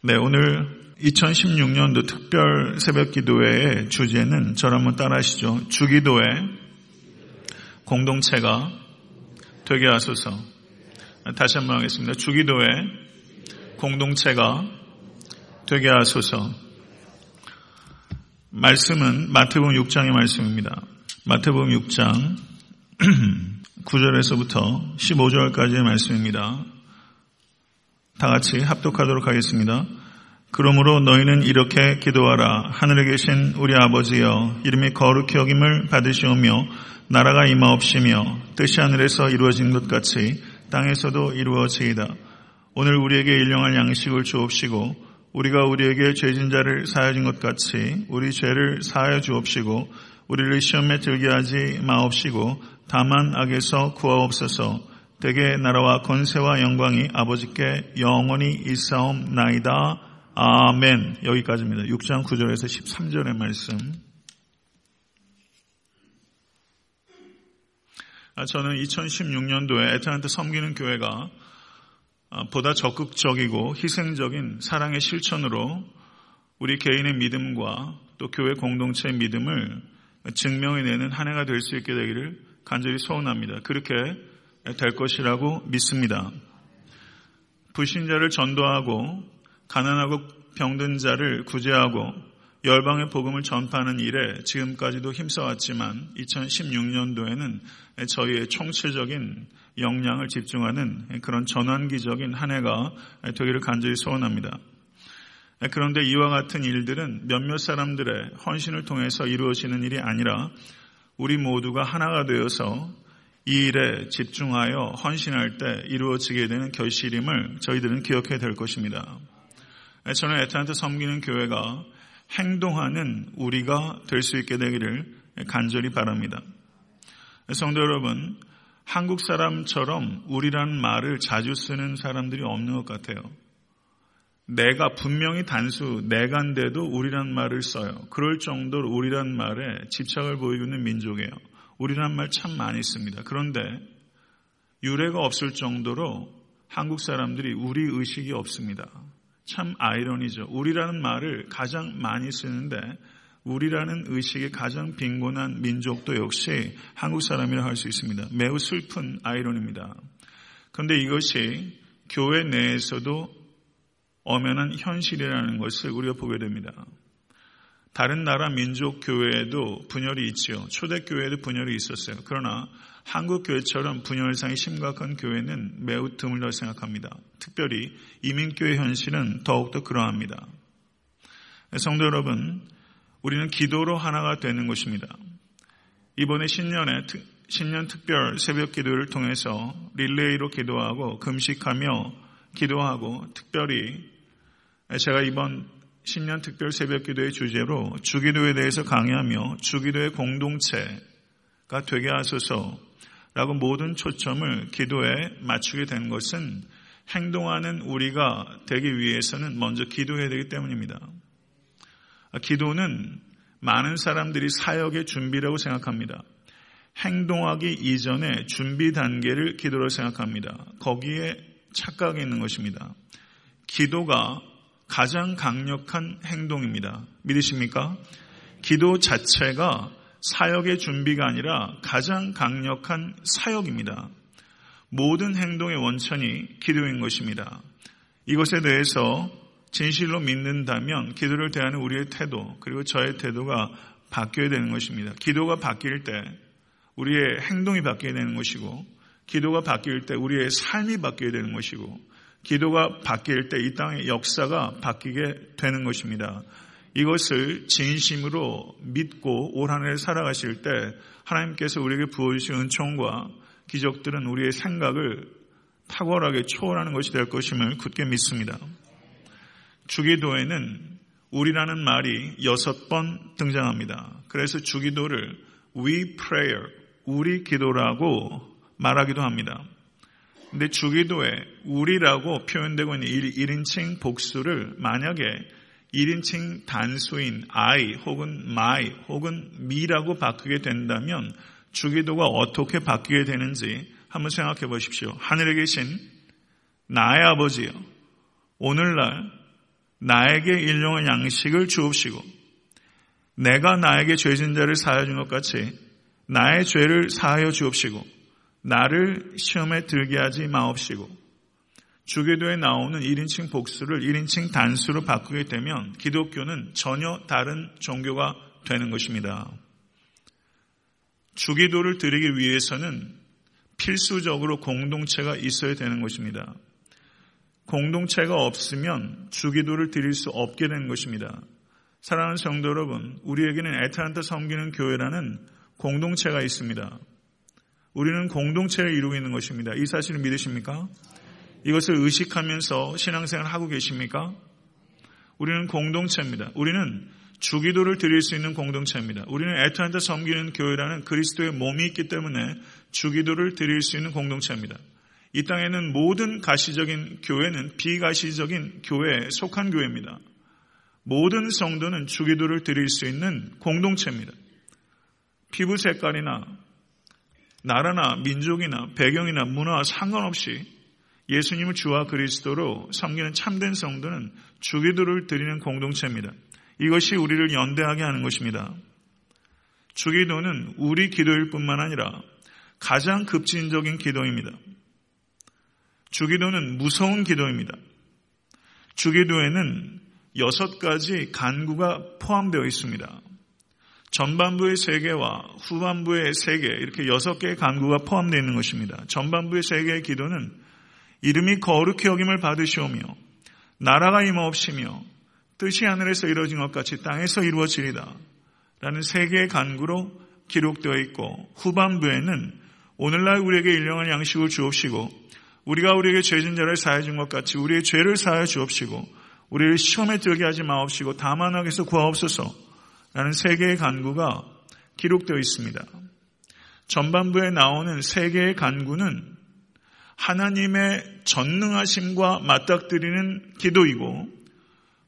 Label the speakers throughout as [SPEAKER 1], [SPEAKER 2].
[SPEAKER 1] 네, 오늘 2016년도 특별 새벽 기도회의 주제는 저를 한번 따라 하시죠. 주기도회 공동체가 되게 하소서. 다시 한번 하겠습니다. 주기도회 공동체가 되게 하소서. 말씀은 마태복음 6장의 말씀입니다. 마태복음 6장 9절에서부터 15절까지의 말씀입니다. 다 같이 합독하도록 하겠습니다. 그러므로 너희는 이렇게 기도하라. 하늘에 계신 우리 아버지여 이름이 거룩히 여김을 받으시오며 나라가 임하옵시며 뜻이 하늘에서 이루어진 것 같이 땅에서도 이루어지이다. 오늘 우리에게 일용할 양식을 주옵시고 우리가 우리에게 죄진 자를 사하여 준 것 같이 우리 죄를 사하여 주옵시고 우리를 시험에 들게 하지 마옵시고 다만 악에서 구하옵소서 대개 나라와 권세와 영광이 아버지께 영원히 있사옵나이다. 아멘. 여기까지입니다. 6장 9절에서 13절의 말씀. 아, 저는 2016년도에 애틀란타 섬기는 교회가 아, 보다 적극적이고 희생적인 사랑의 실천으로 우리 개인의 믿음과 또 교회 공동체의 믿음을 증명해내는 한 해가 될 수 있게 되기를 간절히 소원합니다. 그렇게 될 것이라고 믿습니다. 불신자를 전도하고 가난하고 병든 자를 구제하고 열방의 복음을 전파하는 일에 지금까지도 힘써왔지만 2016년도에는 저희의 총체적인 역량을 집중하는 그런 전환기적인 한 해가 되기를 간절히 소원합니다. 그런데 이와 같은 일들은 몇몇 사람들의 헌신을 통해서 이루어지는 일이 아니라 우리 모두가 하나가 되어서 이 일에 집중하여 헌신할 때 이루어지게 되는 결실임을 저희들은 기억해야 될 것입니다. 저는 애타한테 섬기는 교회가 행동하는 우리가 될 수 있게 되기를 간절히 바랍니다. 성도 여러분, 한국 사람처럼 우리란 말을 자주 쓰는 사람들이 없는 것 같아요. 내가 분명히 단수 내간데도 우리란 말을 써요. 그럴 정도로 우리란 말에 집착을 보이고 있는 민족이에요. 우리란 말 참 많이 씁니다. 그런데 유래가 없을 정도로 한국 사람들이 우리 의식이 없습니다. 참 아이러니죠. 우리라는 말을 가장 많이 쓰는데 우리라는 의식이 가장 빈곤한 민족도 역시 한국 사람이라 할 수 있습니다. 매우 슬픈 아이러니입니다. 그런데 이것이 교회 내에서도 엄연한 현실이라는 것을 우리가 보게 됩니다. 다른 나라 민족 교회에도 분열이 있지요. 초대 교회에도 분열이 있었어요. 그러나 한국 교회처럼 분열상이 심각한 교회는 매우 드물다고 생각합니다. 특별히 이민교회 현실은 더욱더 그러합니다. 성도 여러분, 우리는 기도로 하나가 되는 것입니다. 이번에 신년에 신년 특별 새벽 기도를 통해서 릴레이로 기도하고 금식하며 기도하고 특별히 제가 이번 신년 특별 새벽 기도의 주제로 주기도에 대해서 강의하며 주기도의 공동체가 되게 하소서라고 모든 초점을 기도에 맞추게 된 것은 행동하는 우리가 되기 위해서는 먼저 기도해야 되기 때문입니다. 기도는 많은 사람들이 사역의 준비라고 생각합니다. 행동하기 이전에 준비 단계를 기도로 생각합니다. 거기에 착각이 있는 것입니다. 기도가 가장 강력한 행동입니다. 믿으십니까? 기도 자체가 사역의 준비가 아니라 가장 강력한 사역입니다. 모든 행동의 원천이 기도인 것입니다. 이것에 대해서 진실로 믿는다면 기도를 대하는 우리의 태도 그리고 저의 태도가 바뀌어야 되는 것입니다. 기도가 바뀔 때 우리의 행동이 바뀌어야 되는 것이고 기도가 바뀔 때 우리의 삶이 바뀌어야 되는 것이고 기도가 바뀔 때 이 땅의 역사가 바뀌게 되는 것입니다. 이것을 진심으로 믿고 올 한 해를 살아가실 때 하나님께서 우리에게 부어주신 은총과 기적들은 우리의 생각을 탁월하게 초월하는 것이 될 것임을 굳게 믿습니다. 주기도에는 우리라는 말이 여섯 번 등장합니다. 그래서 주기도를 we prayer, 우리 기도라고 말하기도 합니다. 근데 주기도에 우리라고 표현되고 있는 1 인칭 복수를 만약에 1인칭 단수인 I 혹은 my 혹은 me라고 바꾸게 된다면 주기도가 어떻게 바뀌게 되는지 한번 생각해 보십시오. 하늘에 계신 나의 아버지요. 오늘날 나에게 일용할 양식을 주옵시고 내가 나에게 죄진 자를 사하여 준 것 같이 나의 죄를 사하여 주옵시고 나를 시험에 들게 하지 마옵시고 주기도에 나오는 1인칭 복수를 1인칭 단수로 바꾸게 되면 기독교는 전혀 다른 종교가 되는 것입니다. 주기도를 드리기 위해서는 필수적으로 공동체가 있어야 되는 것입니다. 공동체가 없으면 주기도를 드릴 수 없게 되는 것입니다. 사랑하는 성도 여러분, 우리에게는 에타란타 섬기는 교회라는 공동체가 있습니다. 우리는 공동체를 이루고 있는 것입니다. 이 사실을 믿으십니까? 이것을 의식하면서 신앙생활을 하고 계십니까? 우리는 공동체입니다. 우리는 주기도를 드릴 수 있는 공동체입니다. 우리는 애타한테 섬기는 교회라는 그리스도의 몸이 있기 때문에 주기도를 드릴 수 있는 공동체입니다. 이 땅에는 모든 가시적인 교회는 비가시적인 교회에 속한 교회입니다. 모든 성도는 주기도를 드릴 수 있는 공동체입니다. 피부 색깔이나 나라나 민족이나 배경이나 문화와 상관없이 예수님을 주와 그리스도로 섬기는 참된 성도는 주기도를 드리는 공동체입니다. 이것이 우리를 연대하게 하는 것입니다. 주기도는 우리 기도일 뿐만 아니라 가장 급진적인 기도입니다. 주기도는 무서운 기도입니다. 주기도에는 여섯 가지 간구가 포함되어 있습니다. 전반부의 세 개와 후반부의 세 개, 이렇게 여섯 개의 간구가 포함되어 있는 것입니다. 전반부의 세 개의 기도는 이름이 거룩히 여김을 받으시오며, 나라가 임하옵시며, 뜻이 하늘에서 이루어진 것 같이 땅에서 이루어지리다. 라는 세 개의 간구로 기록되어 있고, 후반부에는 오늘날 우리에게 일용할 양식을 주옵시고, 우리가 우리에게 죄진 자를 사해 준 것 같이 우리의 죄를 사해 주옵시고, 우리를 시험에 들게 하지 마옵시고, 다만 하게서 구하옵소서, 라는 세 개의 간구가 기록되어 있습니다. 전반부에 나오는 세 개의 간구는 하나님의 전능하심과 맞닥뜨리는 기도이고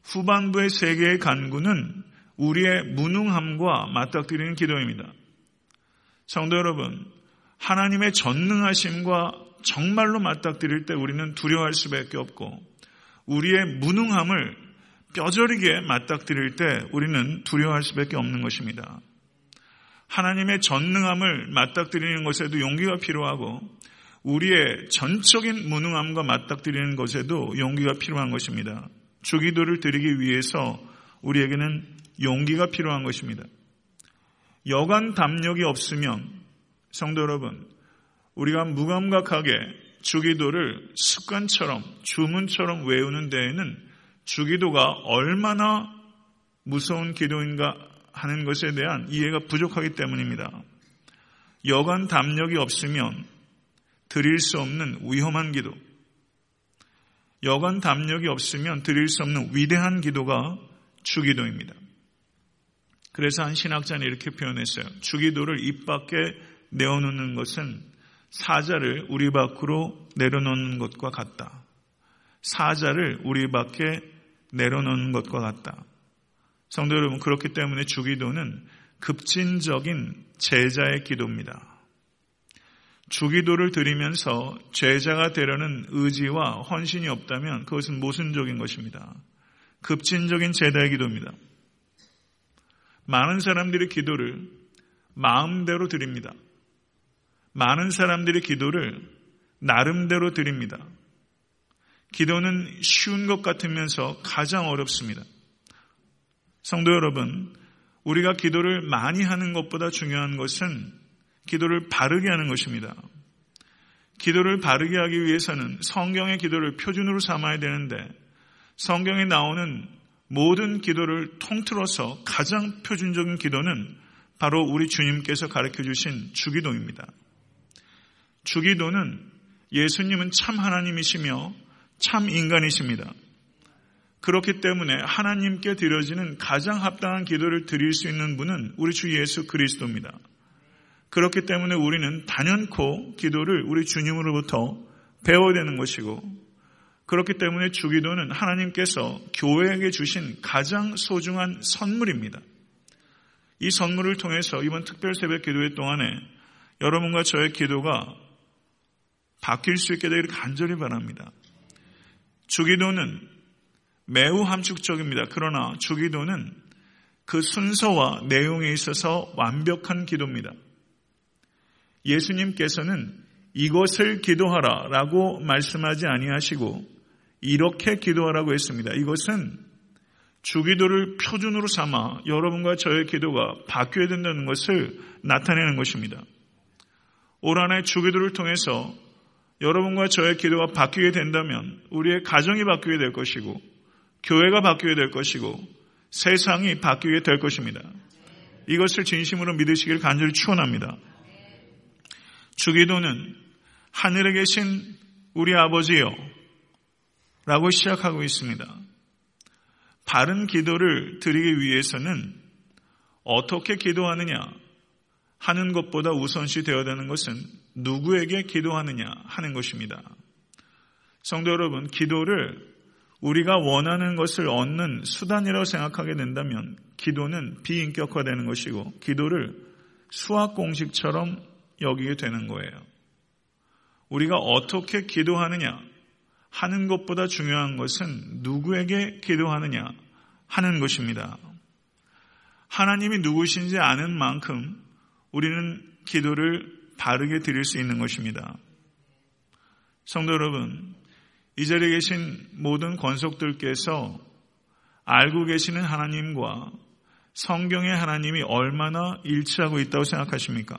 [SPEAKER 1] 후반부의 세 개의 간구는 우리의 무능함과 맞닥뜨리는 기도입니다. 성도 여러분, 하나님의 전능하심과 정말로 맞닥뜨릴 때 우리는 두려워할 수밖에 없고 우리의 무능함을 뼈저리게 맞닥뜨릴 때 우리는 두려워할 수밖에 없는 것입니다. 하나님의 전능함을 맞닥뜨리는 것에도 용기가 필요하고 우리의 전적인 무능함과 맞닥뜨리는 것에도 용기가 필요한 것입니다. 주기도를 드리기 위해서 우리에게는 용기가 필요한 것입니다. 여간 담력이 없으면 성도 여러분, 우리가 무감각하게 주기도를 습관처럼 주문처럼 외우는 데에는 주기도가 얼마나 무서운 기도인가 하는 것에 대한 이해가 부족하기 때문입니다. 여간 담력이 없으면 드릴 수 없는 위험한 기도, 여간 담력이 없으면 드릴 수 없는 위대한 기도가 주기도입니다. 그래서 한 신학자는 이렇게 표현했어요. 주기도를 입 밖에 내어놓는 것은 사자를 우리 밖으로 내려놓는 것과 같다. 사자를 우리 밖에 내려놓는 것과 같다. 성도 여러분, 그렇기 때문에 주기도는 급진적인 제자의 기도입니다. 주기도를 드리면서 제자가 되려는 의지와 헌신이 없다면 그것은 모순적인 것입니다. 급진적인 제자의 기도입니다. 많은 사람들이 기도를 마음대로 드립니다. 많은 사람들이 기도를 나름대로 드립니다. 기도는 쉬운 것 같으면서 가장 어렵습니다. 성도 여러분, 우리가 기도를 많이 하는 것보다 중요한 것은 기도를 바르게 하는 것입니다. 기도를 바르게 하기 위해서는 성경의 기도를 표준으로 삼아야 되는데 성경에 나오는 모든 기도를 통틀어서 가장 표준적인 기도는 바로 우리 주님께서 가르쳐 주신 주기도입니다. 주기도는 예수님은 참 하나님이시며 참 인간이십니다. 그렇기 때문에 하나님께 드려지는 가장 합당한 기도를 드릴 수 있는 분은 우리 주 예수 그리스도입니다. 그렇기 때문에 우리는 단연코 기도를 우리 주님으로부터 배워야 되는 것이고 그렇기 때문에 주기도는 하나님께서 교회에게 주신 가장 소중한 선물입니다. 이 선물을 통해서 이번 특별 새벽 기도회 동안에 여러분과 저의 기도가 바뀔 수 있게 되기를 간절히 바랍니다. 주기도는 매우 함축적입니다. 그러나 주기도는 그 순서와 내용에 있어서 완벽한 기도입니다. 예수님께서는 이것을 기도하라 라고 말씀하지 아니하시고 이렇게 기도하라고 했습니다. 이것은 주기도를 표준으로 삼아 여러분과 저의 기도가 바뀌어야 된다는 것을 나타내는 것입니다. 올 한해 주기도를 통해서 여러분과 저의 기도가 바뀌게 된다면 우리의 가정이 바뀌게 될 것이고 교회가 바뀌게 될 것이고 세상이 바뀌게 될 것입니다. 이것을 진심으로 믿으시길 간절히 추원합니다. 주기도는 하늘에 계신 우리 아버지요 라고 시작하고 있습니다. 바른 기도를 드리기 위해서는 어떻게 기도하느냐 하는 것보다 우선시 되어야 되는 것은 누구에게 기도하느냐 하는 것입니다. 성도 여러분, 기도를 우리가 원하는 것을 얻는 수단이라고 생각하게 된다면 기도는 비인격화되는 것이고 기도를 수학 공식처럼 여기게 되는 거예요. 우리가 어떻게 기도하느냐 하는 것보다 중요한 것은 누구에게 기도하느냐 하는 것입니다. 하나님이 누구신지 아는 만큼 우리는 기도를 바르게 드릴 수 있는 것입니다. 성도 여러분, 이 자리에 계신 모든 권속들께서 알고 계시는 하나님과 성경의 하나님이 얼마나 일치하고 있다고 생각하십니까?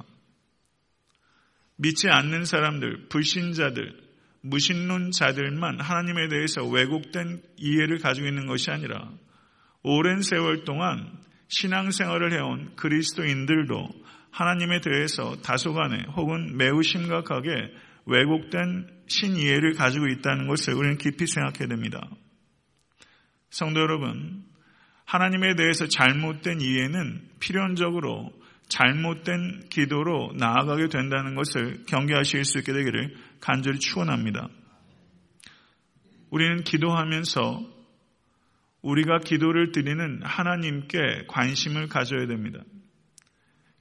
[SPEAKER 1] 믿지 않는 사람들, 불신자들, 무신론자들만 하나님에 대해서 왜곡된 이해를 가지고 있는 것이 아니라 오랜 세월 동안 신앙생활을 해온 그리스도인들도 하나님에 대해서 다소간에 혹은 매우 심각하게 왜곡된 신이해를 가지고 있다는 것을 우리는 깊이 생각해야 됩니다. 성도 여러분, 하나님에 대해서 잘못된 이해는 필연적으로 잘못된 기도로 나아가게 된다는 것을 경계하실 수 있게 되기를 간절히 축원합니다. 우리는 기도하면서 우리가 기도를 드리는 하나님께 관심을 가져야 됩니다.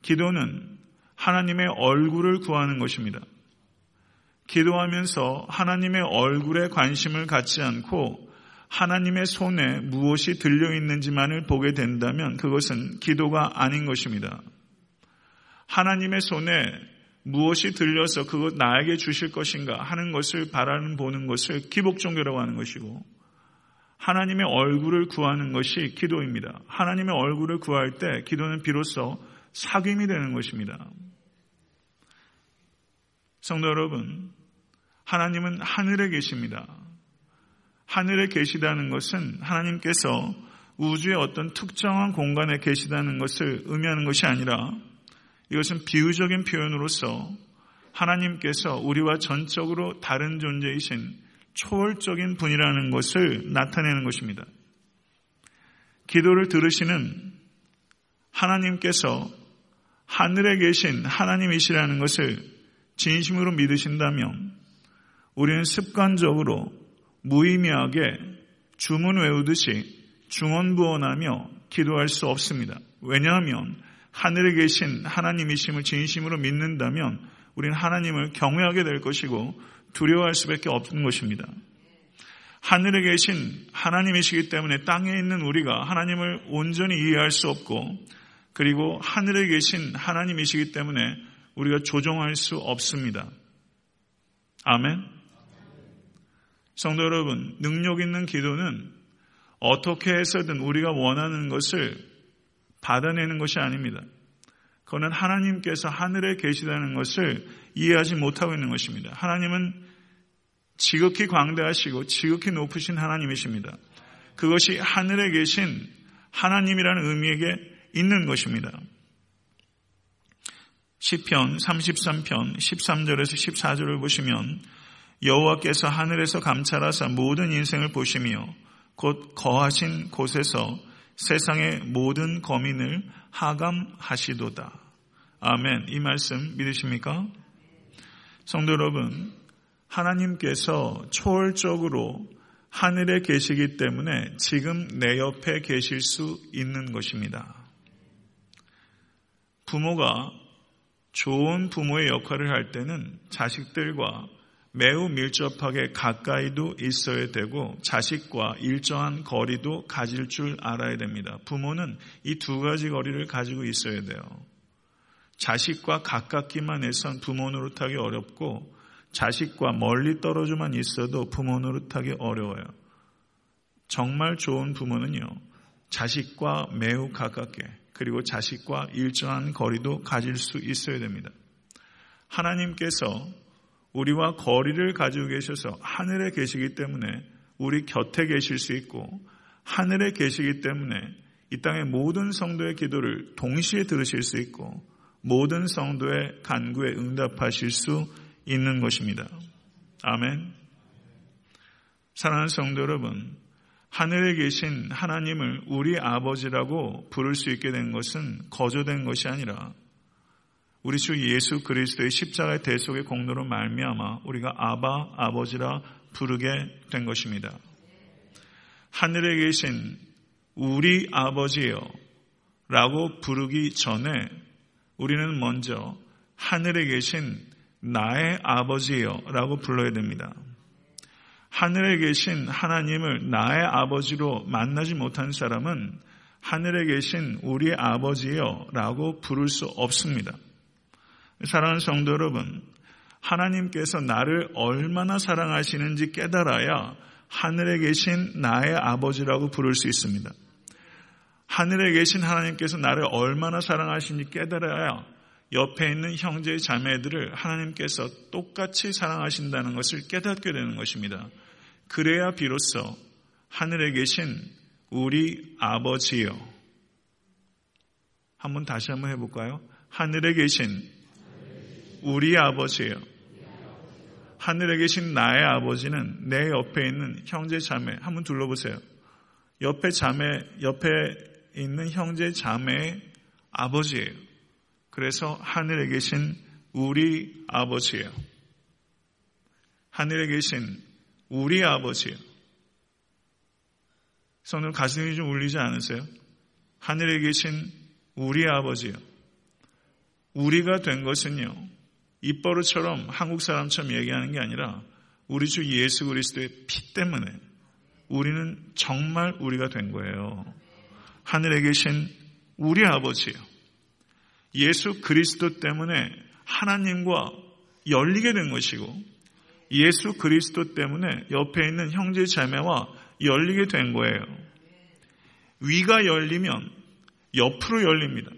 [SPEAKER 1] 기도는 하나님의 얼굴을 구하는 것입니다. 기도하면서 하나님의 얼굴에 관심을 갖지 않고 하나님의 손에 무엇이 들려 있는지만을 보게 된다면 그것은 기도가 아닌 것입니다. 하나님의 손에 무엇이 들려서 그것 나에게 주실 것인가 하는 것을 바라는 보는 것을 기복종교라고 하는 것이고 하나님의 얼굴을 구하는 것이 기도입니다. 하나님의 얼굴을 구할 때 기도는 비로소 사귐이 되는 것입니다. 성도 여러분, 하나님은 하늘에 계십니다. 하늘에 계시다는 것은 하나님께서 우주의 어떤 특정한 공간에 계시다는 것을 의미하는 것이 아니라 이것은 비유적인 표현으로서 하나님께서 우리와 전적으로 다른 존재이신 초월적인 분이라는 것을 나타내는 것입니다. 기도를 들으시는 하나님께서 하늘에 계신 하나님이시라는 것을 진심으로 믿으신다면 우리는 습관적으로 무의미하게 주문 외우듯이 중언부언하며 기도할 수 없습니다. 왜냐하면 하늘에 계신 하나님이심을 진심으로 믿는다면 우리는 하나님을 경외하게 될 것이고 두려워할 수밖에 없는 것입니다. 하늘에 계신 하나님이시기 때문에 땅에 있는 우리가 하나님을 온전히 이해할 수 없고 그리고 하늘에 계신 하나님이시기 때문에 우리가 조종할 수 없습니다. 아멘. 성도 여러분, 능력 있는 기도는 어떻게 해서든 우리가 원하는 것을 받아내는 것이 아닙니다. 그거는 하나님께서 하늘에 계시다는 것을 이해하지 못하고 있는 것입니다. 하나님은 지극히 광대하시고 지극히 높으신 하나님이십니다. 그것이 하늘에 계신 하나님이라는 의미에게 있는 것입니다. 시편 33편 13절에서 14절을 보시면 여호와께서 하늘에서 감찰하사 모든 인생을 보시며 곧 거하신 곳에서 세상의 모든 거민을 하감하시도다. 아멘. 이 말씀 믿으십니까? 성도 여러분, 하나님께서 초월적으로 하늘에 계시기 때문에 지금 내 옆에 계실 수 있는 것입니다. 부모가 좋은 부모의 역할을 할 때는 자식들과 매우 밀접하게 가까이도 있어야 되고 자식과 일정한 거리도 가질 줄 알아야 됩니다. 부모는 이 두 가지 거리를 가지고 있어야 돼요. 자식과 가깝기만 해선 부모 노릇하기 어렵고 자식과 멀리 떨어져만 있어도 부모 노릇하기 어려워요. 정말 좋은 부모는요. 자식과 매우 가깝게 그리고 자식과 일정한 거리도 가질 수 있어야 됩니다. 하나님께서 우리와 거리를 가지고 계셔서 하늘에 계시기 때문에 우리 곁에 계실 수 있고 하늘에 계시기 때문에 이 땅의 모든 성도의 기도를 동시에 들으실 수 있고 모든 성도의 간구에 응답하실 수 있는 것입니다. 아멘. 사랑하는 성도 여러분, 하늘에 계신 하나님을 우리 아버지라고 부를 수 있게 된 것은 거저된 것이 아니라 우리 주 예수 그리스도의 십자가의 대속의 공로로 말미암아 우리가 아바 아버지라 부르게 된 것입니다. 하늘에 계신 우리 아버지요 라고 부르기 전에 우리는 먼저 하늘에 계신 나의 아버지요 라고 불러야 됩니다. 하늘에 계신 하나님을 나의 아버지로 만나지 못한 사람은 하늘에 계신 우리 아버지요 라고 부를 수 없습니다. 사랑하는 성도 여러분, 하나님께서 나를 얼마나 사랑하시는지 깨달아야 하늘에 계신 나의 아버지라고 부를 수 있습니다. 하늘에 계신 하나님께서 나를 얼마나 사랑하시는지 깨달아야 옆에 있는 형제 자매들을 하나님께서 똑같이 사랑하신다는 것을 깨닫게 되는 것입니다. 그래야 비로소 하늘에 계신 우리 아버지요. 한번 다시 한번 해볼까요? 하늘에 계신 우리 아버지예요. 하늘에 계신 나의 아버지는 내 옆에 있는 형제 자매 한번 둘러보세요. 옆에 자매 옆에 있는 형제 자매의 아버지예요. 그래서 하늘에 계신 우리 아버지예요. 하늘에 계신 우리 아버지예요. 손을 가슴이 좀 울리지 않으세요? 하늘에 계신 우리 아버지요. 우리가 된 것은요. 입버릇처럼 한국 사람처럼 얘기하는 게 아니라 우리 주 예수 그리스도의 피 때문에 우리는 정말 우리가 된 거예요. 하늘에 계신 우리 아버지요. 예수 그리스도 때문에 하나님과 열리게 된 것이고 예수 그리스도 때문에 옆에 있는 형제 자매와 열리게 된 거예요. 위가 열리면 옆으로 열립니다.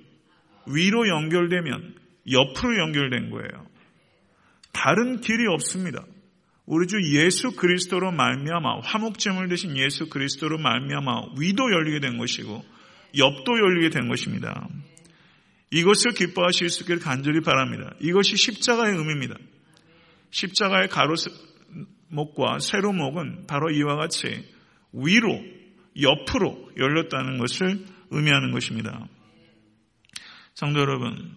[SPEAKER 1] 위로 연결되면 옆으로 연결된 거예요. 다른 길이 없습니다. 우리 주 예수 그리스도로 말미암아 화목제물 되신 예수 그리스도로 말미암아 위도 열리게 된 것이고 옆도 열리게 된 것입니다. 이것을 기뻐하실 수 있기를 간절히 바랍니다. 이것이 십자가의 의미입니다. 십자가의 가로목과 세로목은 바로 이와 같이 위로 옆으로 열렸다는 것을 의미하는 것입니다. 성도 여러분,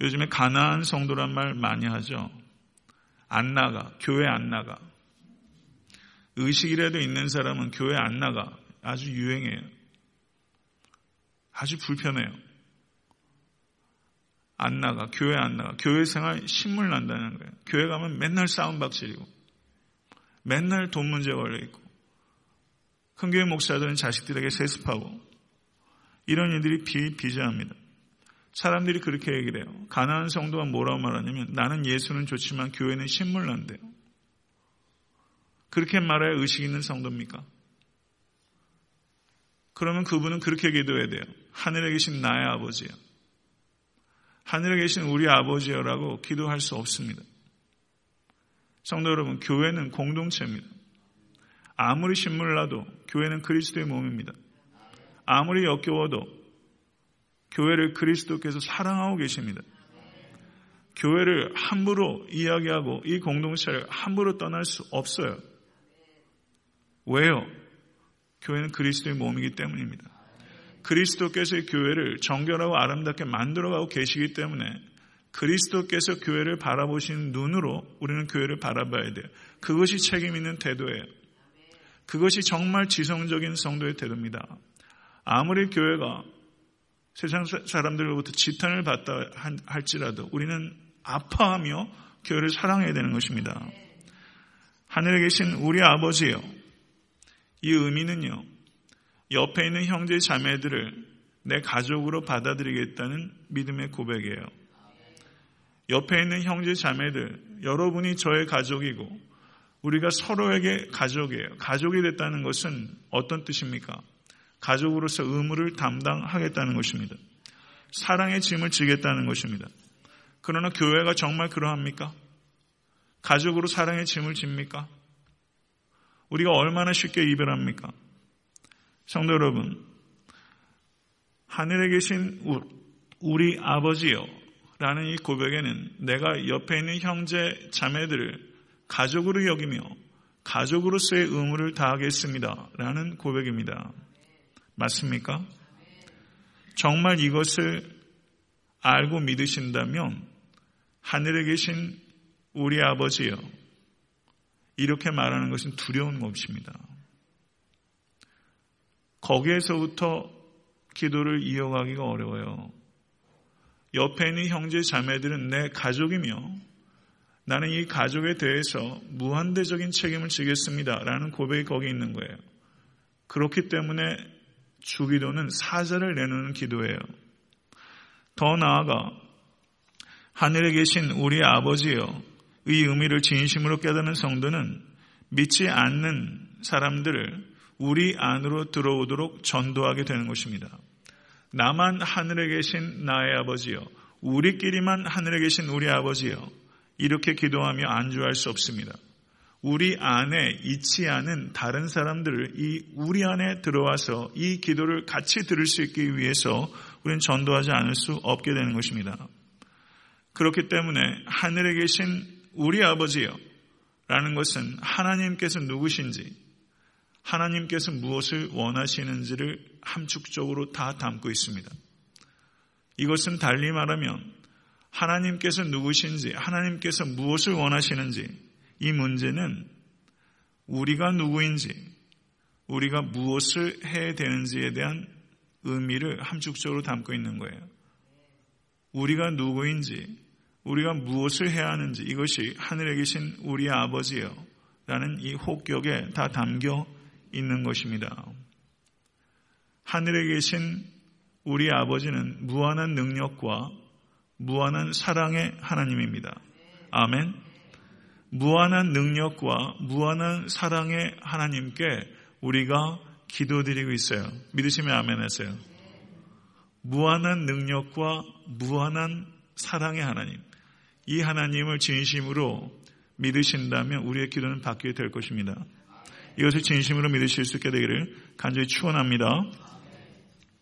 [SPEAKER 1] 요즘에 가나안 성도란 말 많이 하죠. 안 나가. 교회 안 나가. 의식이라도 있는 사람은 교회 안 나가. 아주 유행해요. 아주 불편해요. 안 나가. 교회 안 나가. 교회 생활 신물 난다는 거예요. 교회 가면 맨날 싸움박질이고 맨날 돈 문제 걸려있고 큰 교회 목사들은 자식들에게 세습하고 이런 일들이 비 비자합니다. 사람들이 그렇게 얘기를 해요. 가난한 성도가 뭐라고 말하냐면 나는 예수는 좋지만 교회는 신물 난대요. 그렇게 말해야 의식 있는 성도입니까? 그러면 그분은 그렇게 기도해야 돼요. 하늘에 계신 나의 아버지요. 하늘에 계신 우리 아버지여라고 기도할 수 없습니다. 성도 여러분, 교회는 공동체입니다. 아무리 신물나도 교회는 그리스도의 몸입니다. 아무리 역겨워도 교회를 그리스도께서 사랑하고 계십니다. 교회를 함부로 이야기하고 이 공동체를 함부로 떠날 수 없어요. 왜요? 교회는 그리스도의 몸이기 때문입니다. 그리스도께서 교회를 정결하고 아름답게 만들어가고 계시기 때문에 그리스도께서 교회를 바라보시는 눈으로 우리는 교회를 바라봐야 돼요. 그것이 책임 있는 태도예요. 그것이 정말 지성적인 성도의 태도입니다. 아무리 교회가 세상 사람들로부터 지탄을 받다 할지라도 우리는 아파하며 교회를 사랑해야 되는 것입니다. 하늘에 계신 우리 아버지요. 이 의미는요. 옆에 있는 형제 자매들을 내 가족으로 받아들이겠다는 믿음의 고백이에요. 옆에 있는 형제 자매들, 여러분이 저의 가족이고 우리가 서로에게 가족이에요. 가족이 됐다는 것은 어떤 뜻입니까? 가족으로서 의무를 담당하겠다는 것입니다. 사랑의 짐을 지겠다는 것입니다. 그러나 교회가 정말 그러합니까? 가족으로 사랑의 짐을 집니까? 우리가 얼마나 쉽게 이별합니까? 성도 여러분, 하늘에 계신 우리 아버지요. 라는 이 고백에는 내가 옆에 있는 형제, 자매들을 가족으로 여기며 가족으로서의 의무를 다하겠습니다. 라는 고백입니다. 맞습니까? 정말 이것을 알고 믿으신다면 하늘에 계신 우리 아버지요. 이렇게 말하는 것은 두려운 것입니다. 거기에서부터 기도를 이어가기가 어려워요. 옆에 있는 형제 자매들은 내 가족이며 나는 이 가족에 대해서 무한대적인 책임을 지겠습니다. 라는 고백이 거기 있는 거예요. 그렇기 때문에 주기도는 사자를 내놓는 기도예요. 더 나아가 하늘에 계신 우리 아버지여 의 의미를 진심으로 깨닫는 성도는 믿지 않는 사람들을 우리 안으로 들어오도록 전도하게 되는 것입니다. 나만 하늘에 계신 나의 아버지여, 우리끼리만 하늘에 계신 우리 아버지여, 이렇게 기도하며 안주할 수 없습니다. 우리 안에 있지 않은 다른 사람들을 이 우리 안에 들어와서 이 기도를 같이 들을 수 있기 위해서 우리는 전도하지 않을 수 없게 되는 것입니다. 그렇기 때문에 하늘에 계신 우리 아버지요 라는 것은 하나님께서 누구신지 하나님께서 무엇을 원하시는지를 함축적으로 다 담고 있습니다. 이것은 달리 말하면 하나님께서 누구신지, 하나님께서 무엇을 원하시는지, 이 문제는 우리가 누구인지, 우리가 무엇을 해야 되는지에 대한 의미를 함축적으로 담고 있는 거예요. 우리가 누구인지, 우리가 무엇을 해야 하는지, 이것이 하늘에 계신 우리 아버지요. 라는 이 혹격에 다 담겨 있는 것입니다. 하늘에 계신 우리 아버지는 무한한 능력과 무한한 사랑의 하나님입니다. 아멘. 무한한 능력과 무한한 사랑의 하나님께 우리가 기도드리고 있어요. 믿으시면 아멘 하세요. 무한한 능력과 무한한 사랑의 하나님. 이 하나님을 진심으로 믿으신다면 우리의 기도는 바뀌게 될 것입니다. 이것을 진심으로 믿으실 수 있게 되기를 간절히 축원합니다.